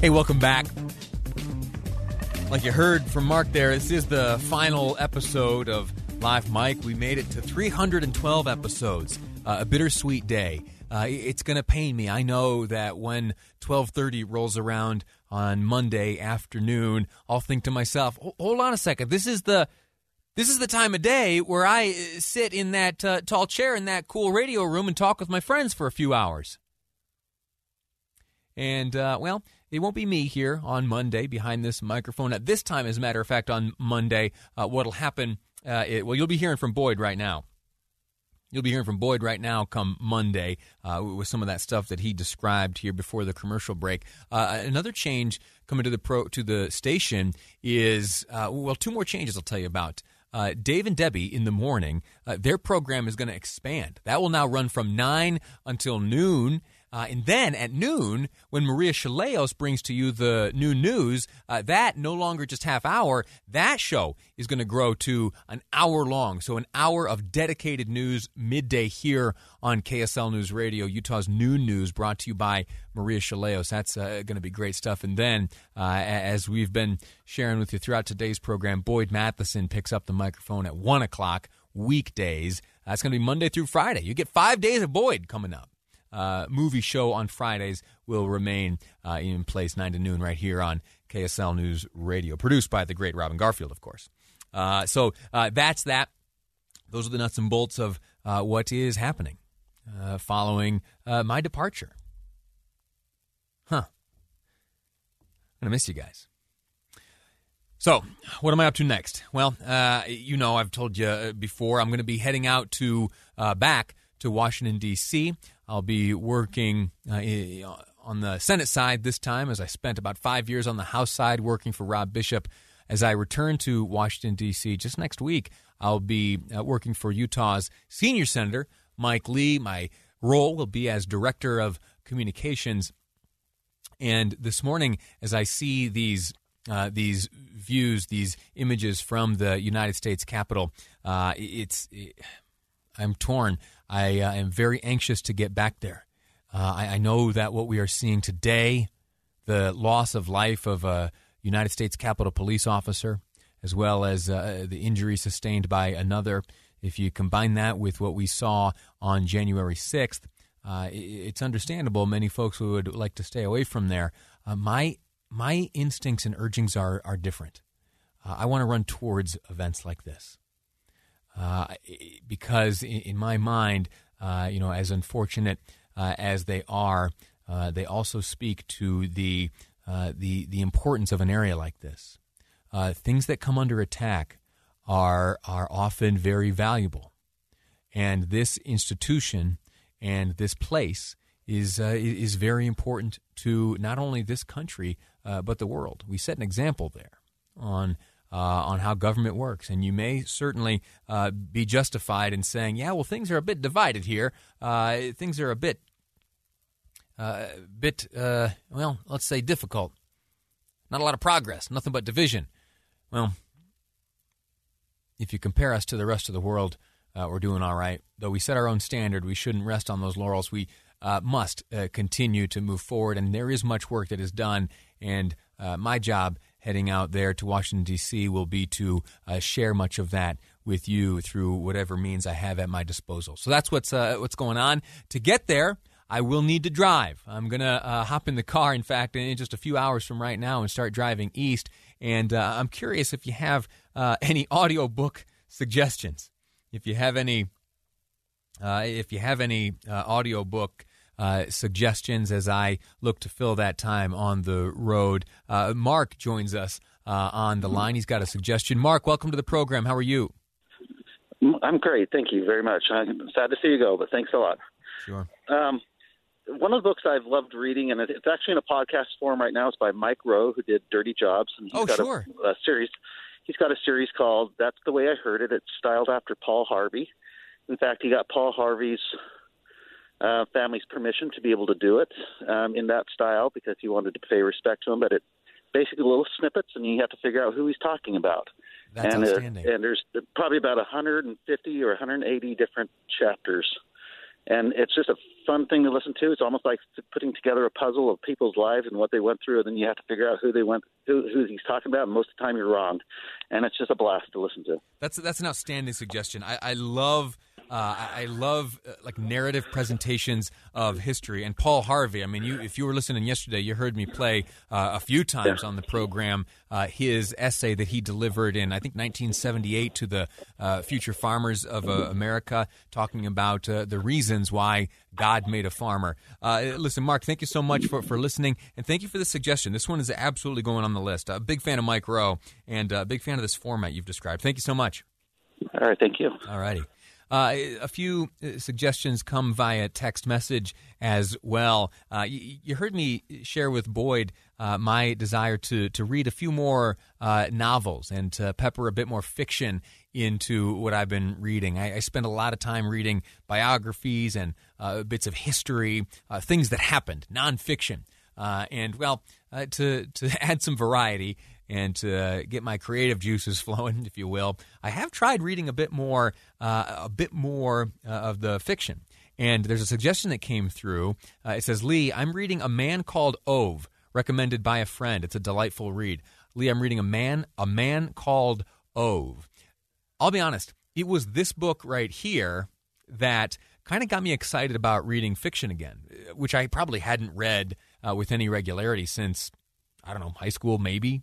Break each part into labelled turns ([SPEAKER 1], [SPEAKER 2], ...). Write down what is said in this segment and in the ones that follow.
[SPEAKER 1] Hey, welcome back. Like you heard from Mark there, this is the final episode of Live Mic. We made it to 312 episodes. Uh, a bittersweet day. Uh, it's going to pain me. I know that when 12:30 rolls around on Monday afternoon, I'll think to myself, "Hold on a second. This is the this is the time of day where I uh, sit in that uh, tall chair in that cool radio room and talk with my friends for a few hours." And uh, well, it won't be me here on Monday behind this microphone. At this time, as a matter of fact, on Monday, uh, what'll happen? Uh, it, well, you'll be hearing from Boyd right now. You'll be hearing from Boyd right now come Monday uh, with some of that stuff that he described here before the commercial break. Uh, another change coming to the pro to the station is uh, well, two more changes I'll tell you about. Uh, Dave and Debbie in the morning, uh, their program is going to expand. That will now run from 9 until noon. Uh, and then at noon, when Maria Shilaos brings to you the new news, uh, that no longer just half hour, that show is going to grow to an hour long. So an hour of dedicated news midday here on KSL News Radio, Utah's noon news brought to you by Maria Shilaos. That's uh, going to be great stuff. And then, uh, as we've been sharing with you throughout today's program, Boyd Matheson picks up the microphone at 1 o'clock weekdays. That's going to be Monday through Friday. You get five days of Boyd coming up uh, movie show on Fridays will remain uh, in place 9 to noon right here on KSL News Radio, produced by the great Robin Garfield, of course. Uh, so uh, that's that. Those are the nuts and bolts of uh, what is happening uh, following my departure. Huh. I'm going to miss you guys. So, what am I up to next? Well, you know, I've told you before, I'm going to be heading out to back to Washington, D.C. I'll be working uh, on the Senate side this time, as I spent about five years on the House side working for Rob Bishop. As I return to Washington, D.C. just next week, I'll be uh, working for Utah's senior senator, Mike Lee. My role will be as director of communications. And this morning, as I see these uh, these views, these images from the United States Capitol, uh, it's it, I'm torn. I uh, am very anxious to get back there. Uh, I, I, know that what we are seeing today, the loss of life of a United States Capitol Police officer, as well as uh, the injury sustained by another, if you combine that with what we saw on January 6th, uh, it's understandable many folks would like to stay away from there. Uh, my my instincts and urgings are are different. Uh, I want to run towards events like this uh, because in, in, my mind, uh, you know, as unfortunate uh, as they are, uh, they also speak to the uh, the the importance of an area like this. things that come under attack are are often very valuable, and this institution and this place is is very important to not only this country but the world. We set an example there on uh, on how government works. And you may certainly uh, be justified in saying, yeah, well, things are a bit divided here. Uh, things are a bit, uh, bit uh, well, let's say difficult. Not a lot of progress, nothing but division. Well, if you compare us to the rest of the world, we're doing all right. Though we set our own standard, we shouldn't rest on those laurels. We must continue to move forward, and there is much work that is done. And my job heading out there to Washington, D.C., will be to uh, share much of that with you through whatever means I have at my disposal. So that's what's, uh, what's going on. To get there, I will need to drive. I'm going to uh, hop in the car, in fact, in just a few hours from right now and start driving east. And uh, I'm curious if you have uh, any audiobook suggestions. If you have any, uh, if you have any audiobook uh, suggestions as I look to fill that time on the road. Uh, Mark joins us uh, on the line. He's got a suggestion. Mark, welcome to the program. How are you?
[SPEAKER 2] I'm great. Thank you very much. I'm sad to see you go, but thanks a lot.
[SPEAKER 1] Sure.
[SPEAKER 2] Um, one of the books I've loved reading, and it's actually in a podcast form right now, is by Mike Rowe, who did Dirty Jobs. And
[SPEAKER 1] he's
[SPEAKER 2] oh, got
[SPEAKER 1] sure.
[SPEAKER 2] A, a series. He's got a series called "That's the Way I Heard It." It's styled after Paul Harvey. In fact, he got Paul Harvey's uh, family's permission to be able to do it um, in that style because he wanted to pay respect to him. But it basically little snippets, and you have to figure out who he's talking about.
[SPEAKER 1] That's
[SPEAKER 2] and,
[SPEAKER 1] outstanding.
[SPEAKER 2] and there's probably about 150 or 180 different chapters, and it's just a fun thing to listen to. It's almost like putting together a puzzle of people's lives and what they went through, and then you have to figure out who they went, who, who he's talking about. And most of the time, you're wrong, and it's just a blast to listen to.
[SPEAKER 1] That's that's an outstanding suggestion. I, I love uh, I love uh, like narrative presentations of history. And Paul Harvey, I mean, you if you were listening yesterday, you heard me play uh, a few times on the program uh, his essay that he delivered in I think 1978 to the uh, future farmers of uh, America, talking about the reasons why God made a farmer. listen, Mark, thank you so much for, for listening, and thank you for the suggestion. This one is absolutely going on the list. A big fan of Mike Rowe, and a big fan of this format you've described. Thank you so much.
[SPEAKER 2] All right, thank you.
[SPEAKER 1] All righty. Uh, a few uh, suggestions come via text message as well. Uh, you, you, heard me share with Boyd uh, my desire to to read a few more uh, novels and to pepper a bit more fiction into what I've been reading. I, I spend a lot of time reading biographies and uh, bits of history, things that happened, nonfiction. and well, to to add some variety, and to uh, get my creative juices flowing, if you will, I have tried reading a bit more, uh, a bit more uh, of the fiction. And there's a suggestion that came through. Uh, it says, "Lee, I'm reading A Man Called Ove, recommended by a friend. It's a delightful read." Lee, I'm reading a man, a man called Ove. I'll be honest, it was this book right here that kind of got me excited about reading fiction again, which I probably hadn't read uh, with any regularity since I don't know high school, maybe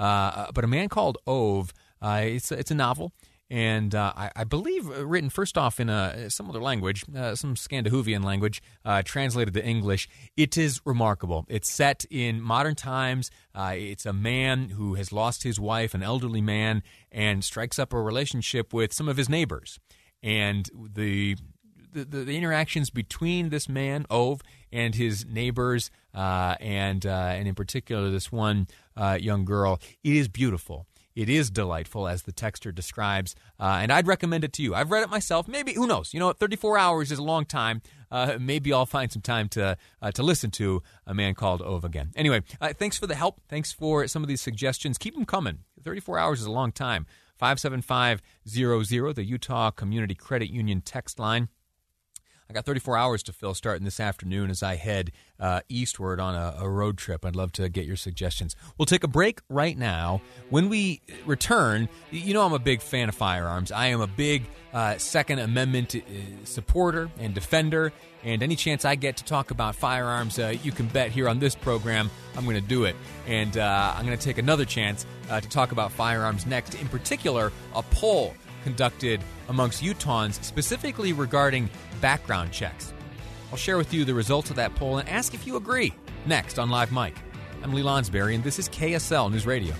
[SPEAKER 1] uh, but a man called Ove. Uh, it's it's a novel, and uh, I, I, believe written first off in a some other language, uh, some Scandinavian language, uh, translated to English. It is remarkable. It's set in modern times. Uh, it's a man who has lost his wife, an elderly man, and strikes up a relationship with some of his neighbors, and the the, the, the, interactions between this man Ove and his neighbors, uh, and uh, and in particular this one uh, young girl. It is beautiful. It is delightful, as the texter describes, uh, and I'd recommend it to you. I've read it myself. Maybe who knows? You know, 34 hours is a long time. Uh, maybe I'll find some time to to listen to a man called Ove again. Anyway, thanks for the help. Thanks for some of these suggestions. Keep them coming. 34 hours is a long time. 57500, the Utah Community Credit Union text line. I got 34 hours to fill starting this afternoon as I head uh, eastward on a, a, road trip. I'd love to get your suggestions. We'll take a break right now. When we return, you know I'm a big fan of firearms. I am a big uh, Second Amendment uh, supporter and defender. And any chance I get to talk about firearms, uh, you can bet here on this program I'm going to do it. And uh, I'm going to take another chance uh, to talk about firearms next. In particular, a poll conducted amongst Utahns specifically regarding background checks. I'll share with you the results of that poll and ask if you agree. Next on Live Mic. I'm Lee Lonsberry, and this is KSL News Radio.